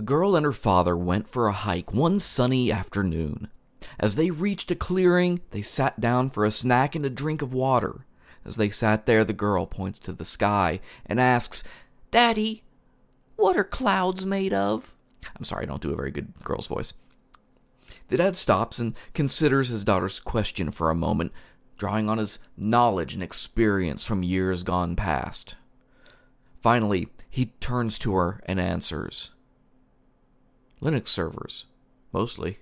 A girl and her father went for a hike one sunny afternoon. As they reached a clearing, they sat down for a snack and a drink of water. As they sat there, the girl points to the sky and asks, Daddy, what are clouds made of? I'm sorry, I don't do a very good girl's voice. The dad stops and considers his daughter's question for a moment, drawing on his knowledge and experience from years gone past. Finally, he turns to her and answers Linux servers, mostly.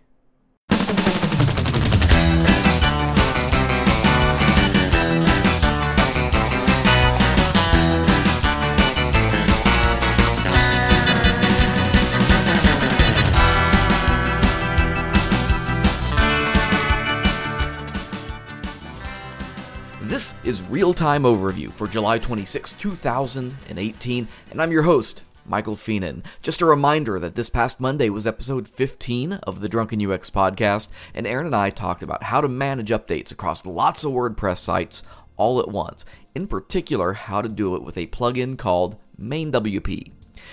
This is Real Time Overview for July 26, 2018, and I'm your host, Michael Fienen. Just a reminder that this past Monday was episode 15 of the Drunken UX podcast, and Aaron and I talked about how to manage updates across lots of WordPress sites all at once. In particular, how to do it with a plugin called MainWP.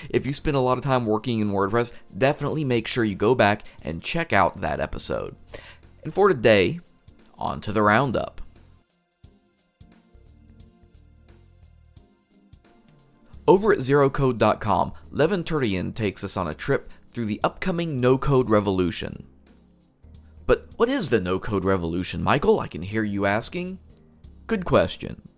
If you spend a lot of time working in WordPress, definitely make sure you go back and check out that episode. And for today, on to the roundup. Over at ZeroCode.com, Levin Turian takes us on a trip through the upcoming no code revolution. But what is the no code revolution, Michael? I can hear you asking. Good question.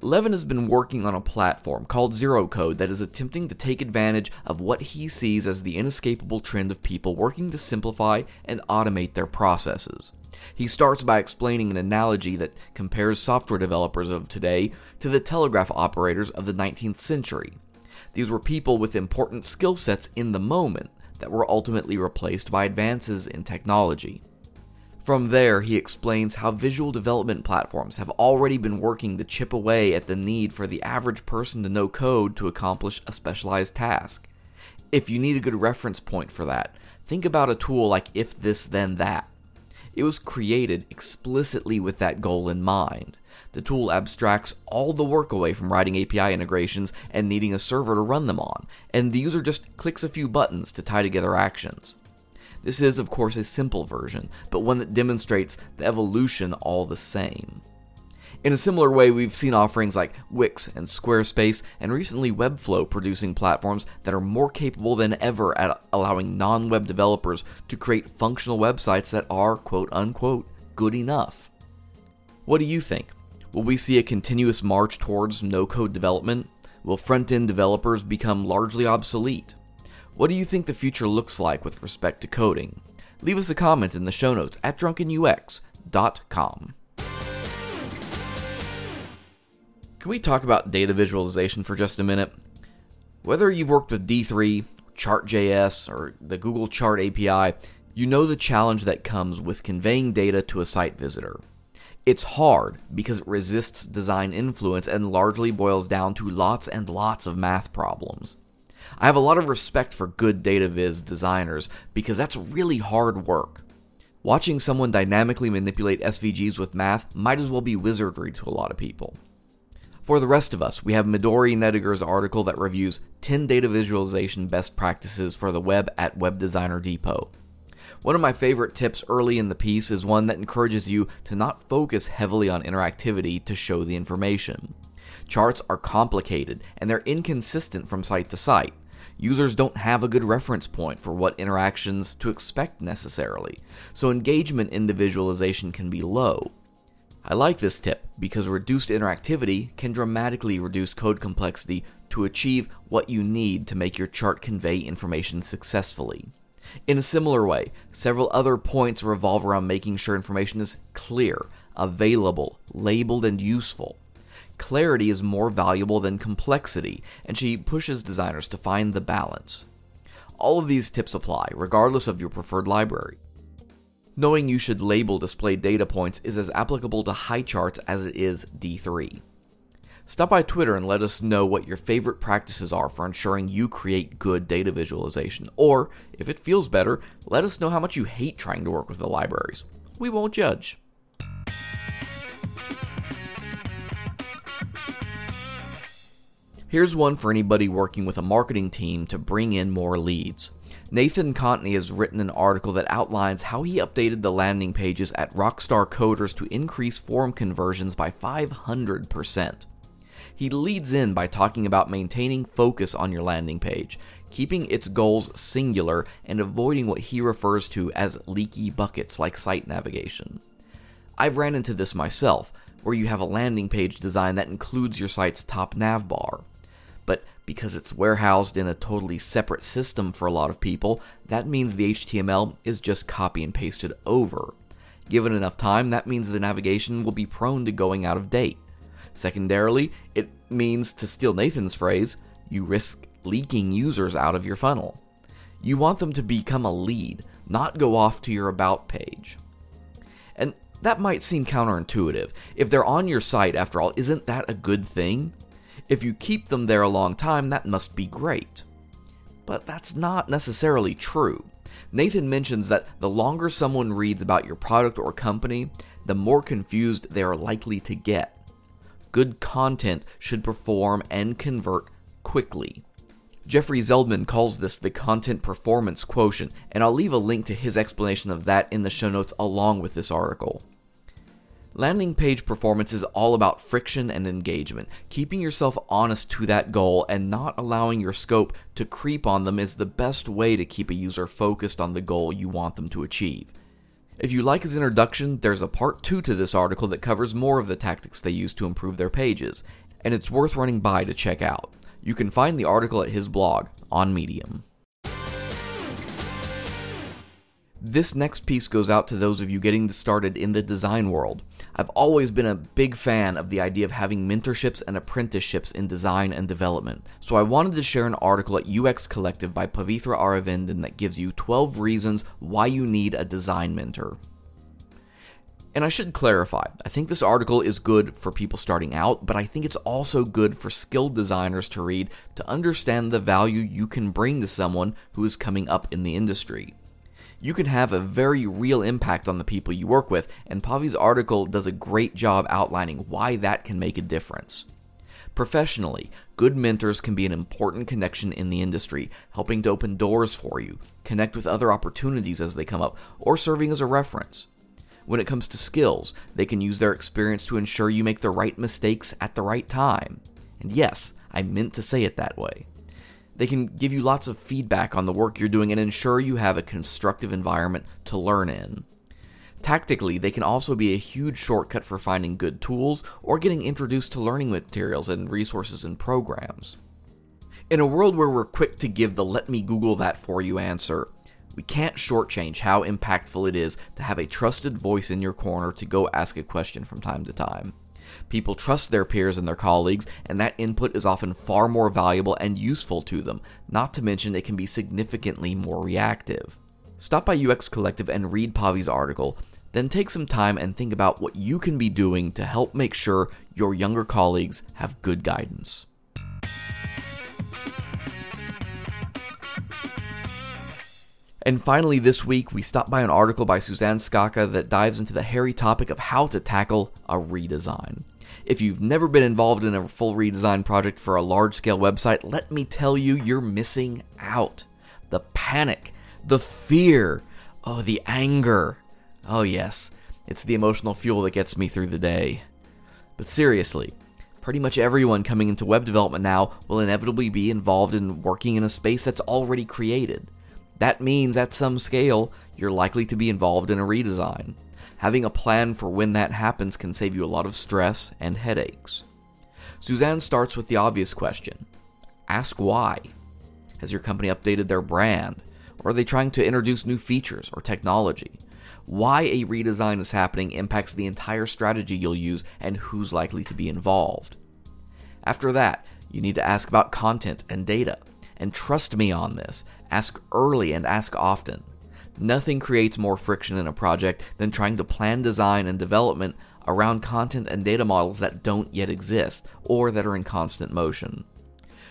Levin has been working on a platform called Zero Code that is attempting to take advantage of what he sees as the inescapable trend of people working to simplify and automate their processes. He starts by explaining an analogy that compares software developers of today to the telegraph operators of the 19th century. These were people with important skill sets in the moment that were ultimately replaced by advances in technology. From there, he explains how visual development platforms have already been working to chip away at the need for the average person to know code to accomplish a specialized task. If you need a good reference point for that, think about a tool like If This Then That. It was created explicitly with that goal in mind. The tool abstracts all the work away from writing API integrations and needing a server to run them on, and the user just clicks a few buttons to tie together actions. This is, of course, a simple version, but one that demonstrates the evolution all the same. In a similar way, we've seen offerings like Wix and Squarespace, and recently Webflow producing platforms that are more capable than ever at allowing non web developers to create functional websites that are, quote unquote, good enough. What do you think? Will we see a continuous march towards no code development? Will front end developers become largely obsolete? What do you think the future looks like with respect to coding? Leave us a comment in the show notes at drunkenux.com. Can we talk about data visualization for just a minute? Whether you've worked with D3, Chart.js, or the Google Chart API, you know the challenge that comes with conveying data to a site visitor. It's hard because it resists design influence and largely boils down to lots and lots of math problems. I have a lot of respect for good data viz designers because that's really hard work. Watching someone dynamically manipulate SVGs with math might as well be wizardry to a lot of people. For the rest of us, we have Midori Nediger's article that reviews 10 data visualization best practices for the web at Web Designer Depot. One of my favorite tips early in the piece is one that encourages you to not focus heavily on interactivity to show the information. Charts are complicated and they're inconsistent from site to site. Users don't have a good reference point for what interactions to expect necessarily, so engagement in the visualization can be low. I like this tip because reduced interactivity can dramatically reduce code complexity to achieve what you need to make your chart convey information successfully. In a similar way, several other points revolve around making sure information is clear, available, labeled, and useful. Clarity is more valuable than complexity, and she pushes designers to find the balance. All of these tips apply, regardless of your preferred library. Knowing you should label display data points is as applicable to Highcharts as it is D3. Stop by Twitter and let us know what your favorite practices are for ensuring you create good data visualization. Or, if it feels better, let us know how much you hate trying to work with the libraries. We won't judge. Here's one for anybody working with a marketing team to bring in more leads. Nathan Contney has written an article that outlines how he updated the landing pages at Rockstar Coders to increase form conversions by 500%. He leads in by talking about maintaining focus on your landing page, keeping its goals singular, and avoiding what he refers to as leaky buckets like site navigation. I've ran into this myself, where you have a landing page design that includes your site's top nav bar. But because it's warehoused in a totally separate system for a lot of people, that means the HTML is just copy and pasted over. Given enough time, that means the navigation will be prone to going out of date. Secondarily, it means, to steal Nathan's phrase, you risk leaking users out of your funnel. You want them to become a lead, not go off to your About page. And that might seem counterintuitive. If they're on your site, after all, isn't that a good thing? If you keep them there a long time, that must be great. But that's not necessarily true. Nathan mentions that the longer someone reads about your product or company, the more confused they are likely to get good content should perform and convert quickly. Jeffrey Zeldman calls this the content performance quotient, and I'll leave a link to his explanation of that in the show notes along with this article. Landing page performance is all about friction and engagement. Keeping yourself honest to that goal and not allowing your scope to creep on them is the best way to keep a user focused on the goal you want them to achieve. If you like his introduction, there's a part 2 to this article that covers more of the tactics they use to improve their pages, and it's worth running by to check out. You can find the article at his blog on Medium. This next piece goes out to those of you getting started in the design world. I've always been a big fan of the idea of having mentorships and apprenticeships in design and development, so I wanted to share an article at UX Collective by Pavithra Aravindan that gives you 12 reasons why you need a design mentor. And I should clarify, I think this article is good for people starting out, but I think it's also good for skilled designers to read to understand the value you can bring to someone who is coming up in the industry you can have a very real impact on the people you work with, and Pavi's article does a great job outlining why that can make a difference. Professionally, good mentors can be an important connection in the industry, helping to open doors for you, connect with other opportunities as they come up, or serving as a reference. When it comes to skills, they can use their experience to ensure you make the right mistakes at the right time. And yes, I meant to say it that way. They can give you lots of feedback on the work you're doing and ensure you have a constructive environment to learn in. Tactically, they can also be a huge shortcut for finding good tools or getting introduced to learning materials and resources and programs. In a world where we're quick to give the let me Google that for you answer, we can't shortchange how impactful it is to have a trusted voice in your corner to go ask a question from time to time. People trust their peers and their colleagues, and that input is often far more valuable and useful to them, not to mention it can be significantly more reactive. Stop by UX Collective and read Pavi's article, then take some time and think about what you can be doing to help make sure your younger colleagues have good guidance. And finally, this week, we stopped by an article by Suzanne Scacca that dives into the hairy topic of how to tackle a redesign. If you've never been involved in a full redesign project for a large scale website, let me tell you, you're missing out. The panic, the fear, oh, the anger. Oh, yes, it's the emotional fuel that gets me through the day. But seriously, pretty much everyone coming into web development now will inevitably be involved in working in a space that's already created. That means at some scale, you're likely to be involved in a redesign. Having a plan for when that happens can save you a lot of stress and headaches. Suzanne starts with the obvious question Ask why. Has your company updated their brand? Or are they trying to introduce new features or technology? Why a redesign is happening impacts the entire strategy you'll use and who's likely to be involved. After that, you need to ask about content and data. And trust me on this, ask early and ask often. Nothing creates more friction in a project than trying to plan design and development around content and data models that don't yet exist or that are in constant motion.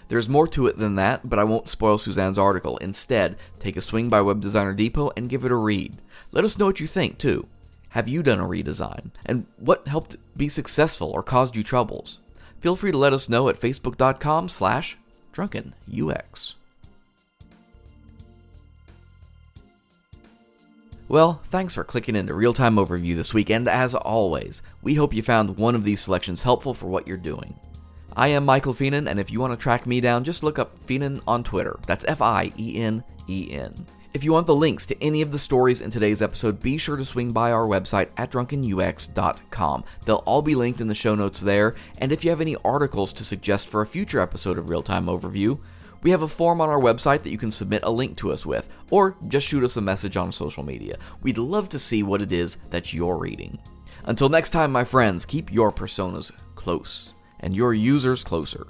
There's more to it than that, but I won't spoil Suzanne's article. Instead, take a swing by Web Designer Depot and give it a read. Let us know what you think, too. Have you done a redesign? And what helped be successful or caused you troubles? feel free to let us know at facebook.com slash drunkenux. Well, thanks for clicking into Real Time Overview this week, and as always, we hope you found one of these selections helpful for what you're doing. I am Michael Fienen, and if you want to track me down, just look up Fienen on Twitter. That's F I E N E N. If you want the links to any of the stories in today's episode, be sure to swing by our website at drunkenux.com. They'll all be linked in the show notes there, and if you have any articles to suggest for a future episode of Real Time Overview, we have a form on our website that you can submit a link to us with, or just shoot us a message on social media. We'd love to see what it is that you're reading. Until next time, my friends, keep your personas close and your users closer.